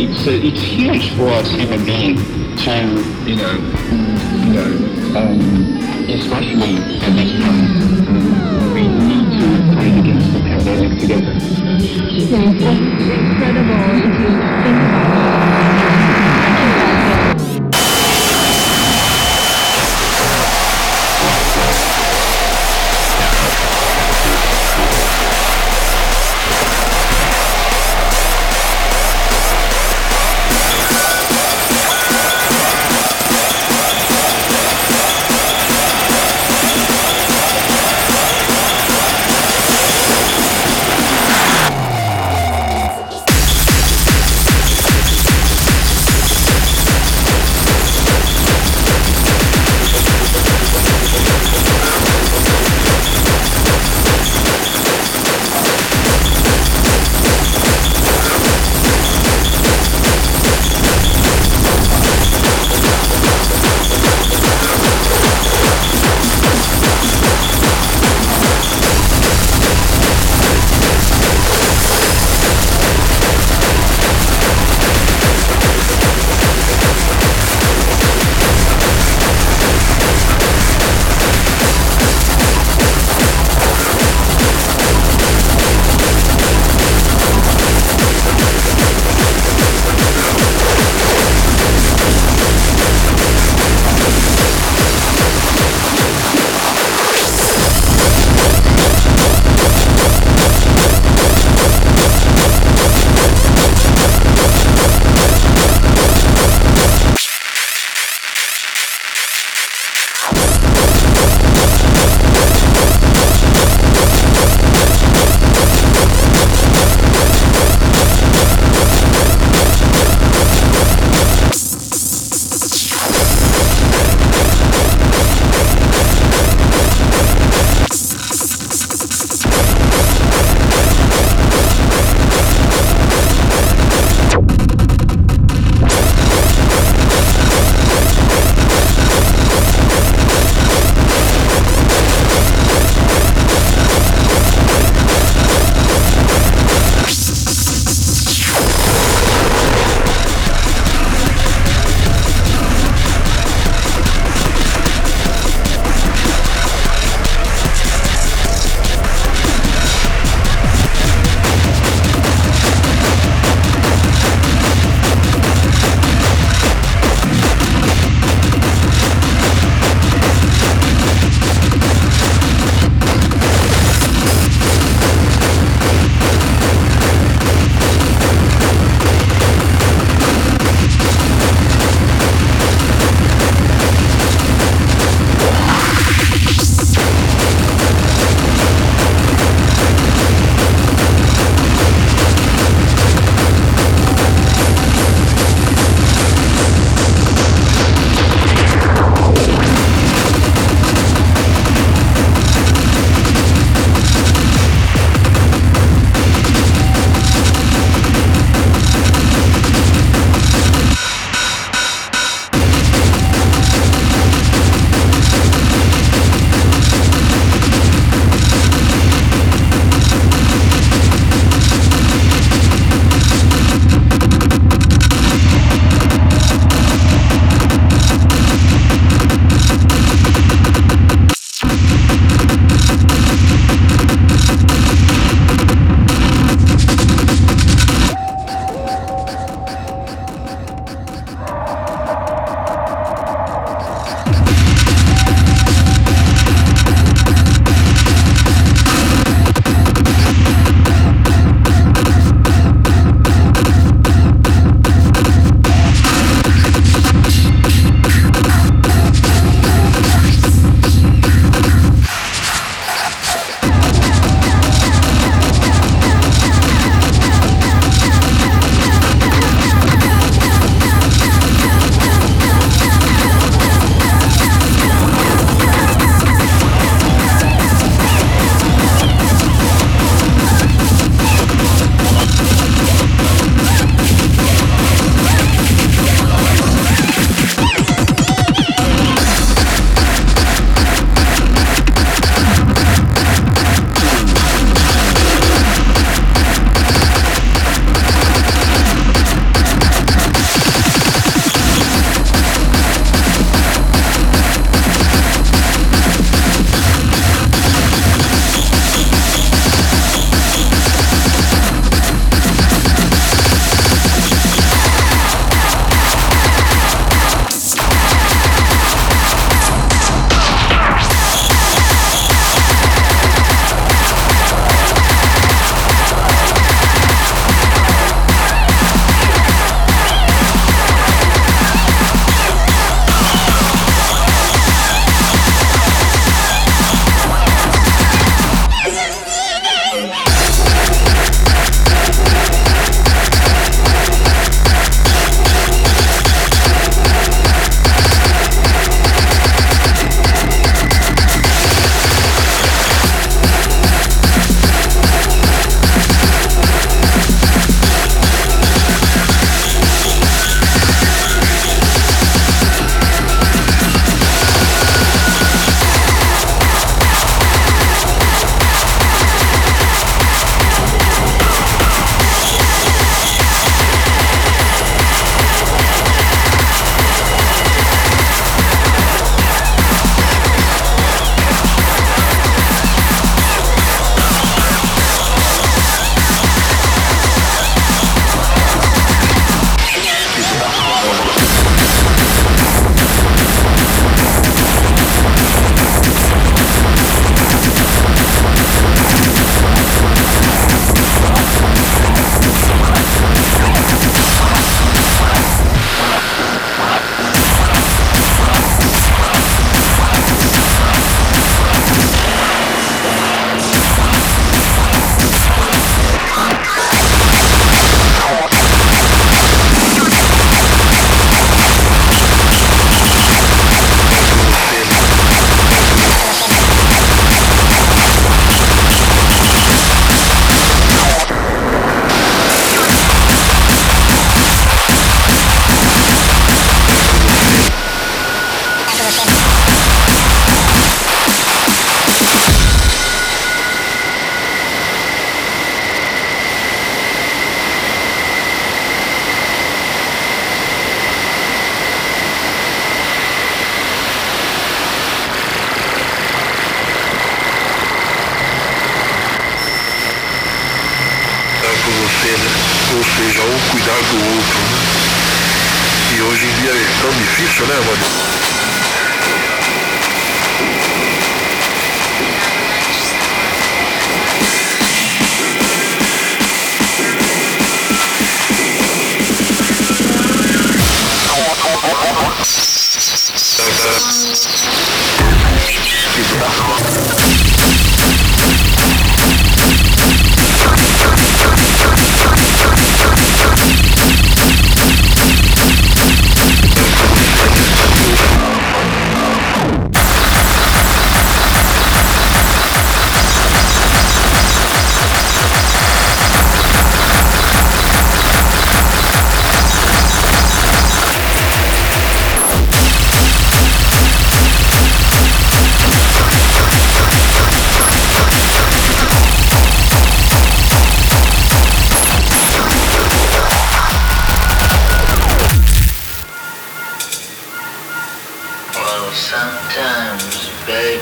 It's uh, it's huge for us human beings to you know you know um, especially this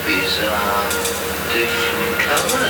These are different colors.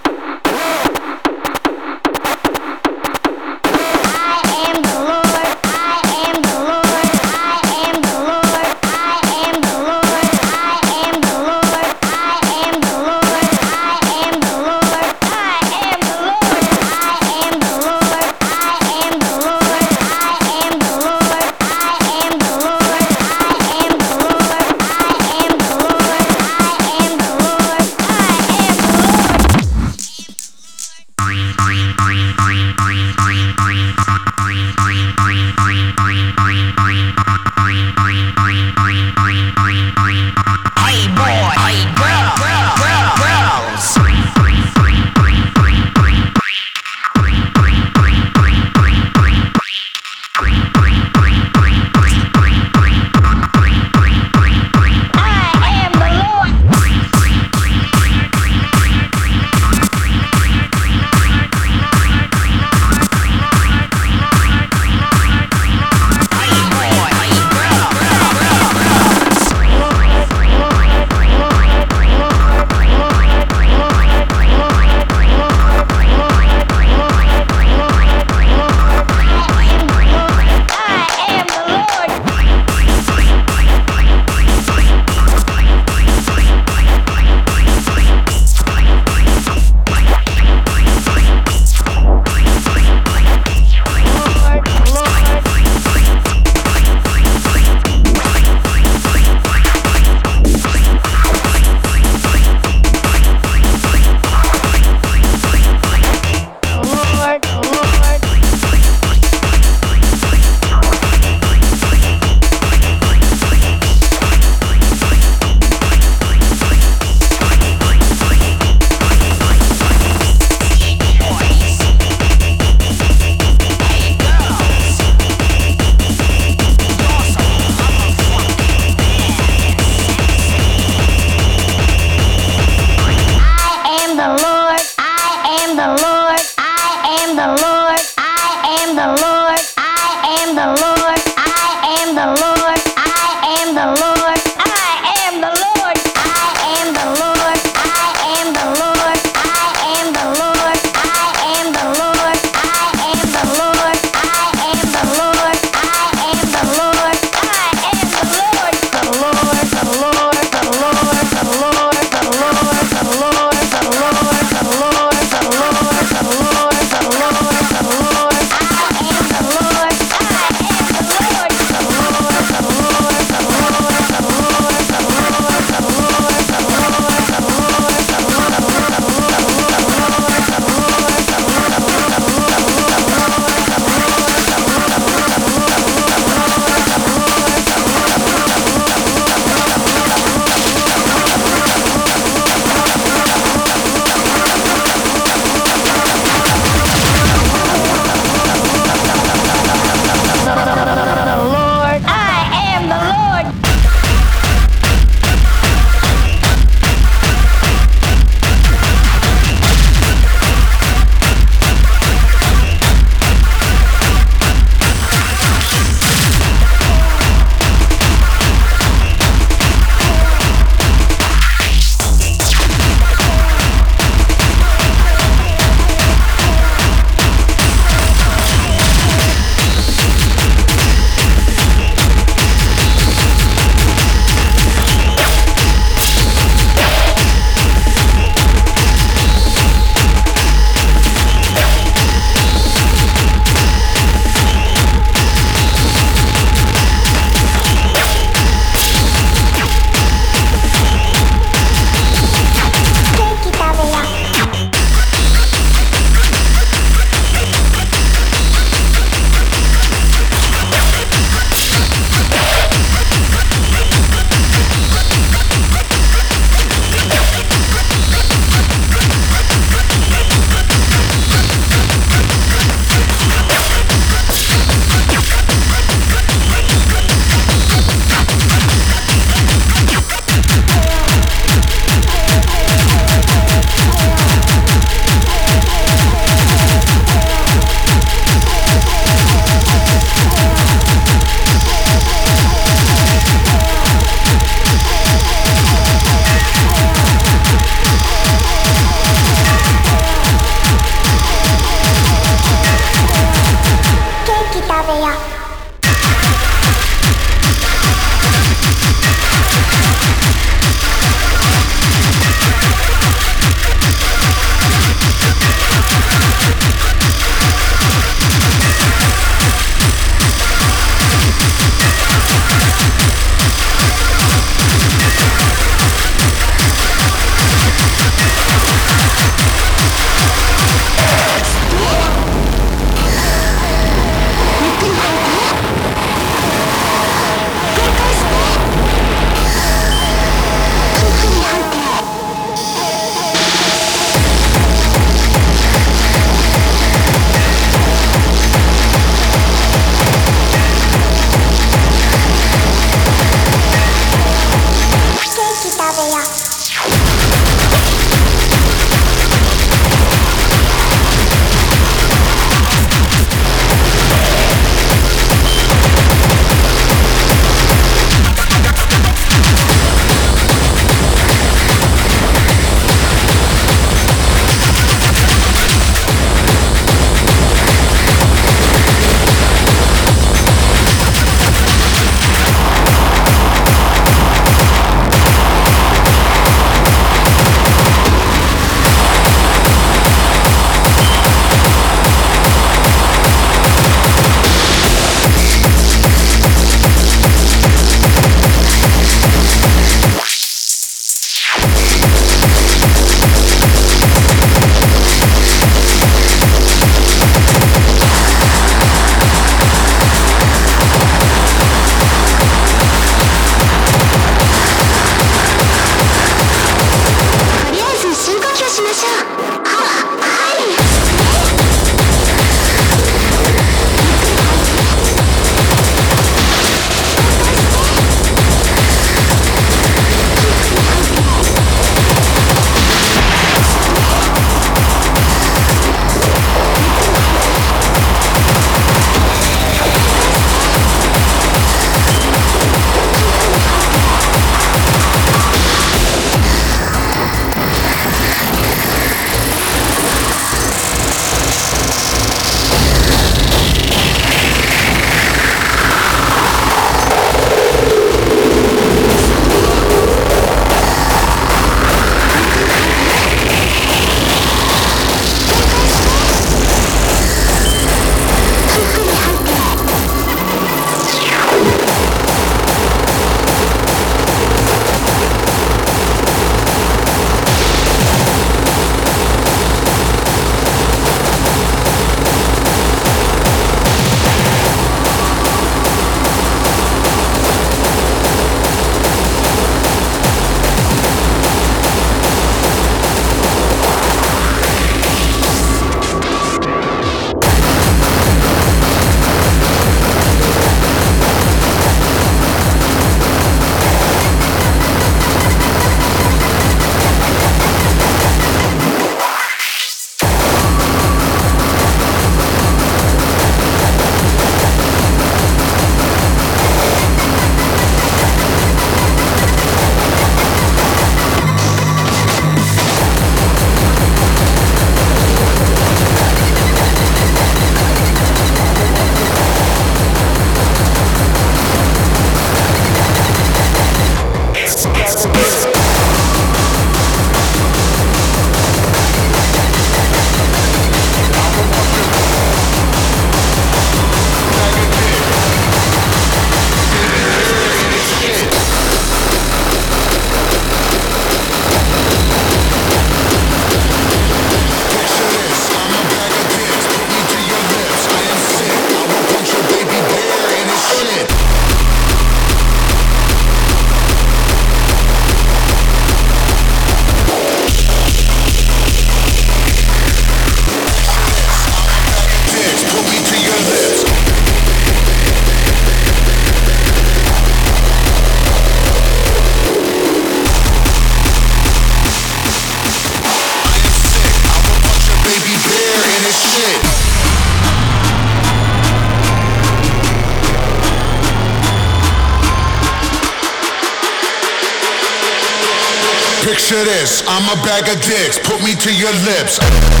This, I'm a bag of dicks, put me to your lips.